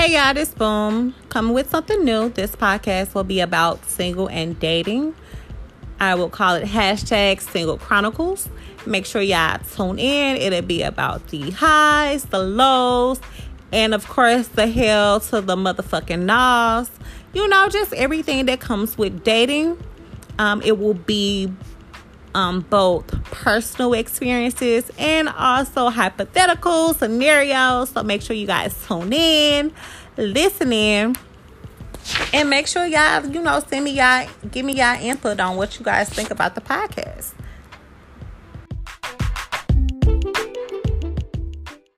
Hey y'all, this boom coming with something new. This podcast will be about single and dating. I will call it hashtag single chronicles. Make sure y'all tune in. It'll be about the highs, the lows, and of course the hell to the motherfucking nos. You know, just everything that comes with dating. Um, it will be um, both personal experiences and also hypothetical scenarios. So make sure you guys tune in, listen in, and make sure y'all, you know, send me y'all, give me y'all input on what you guys think about the podcast.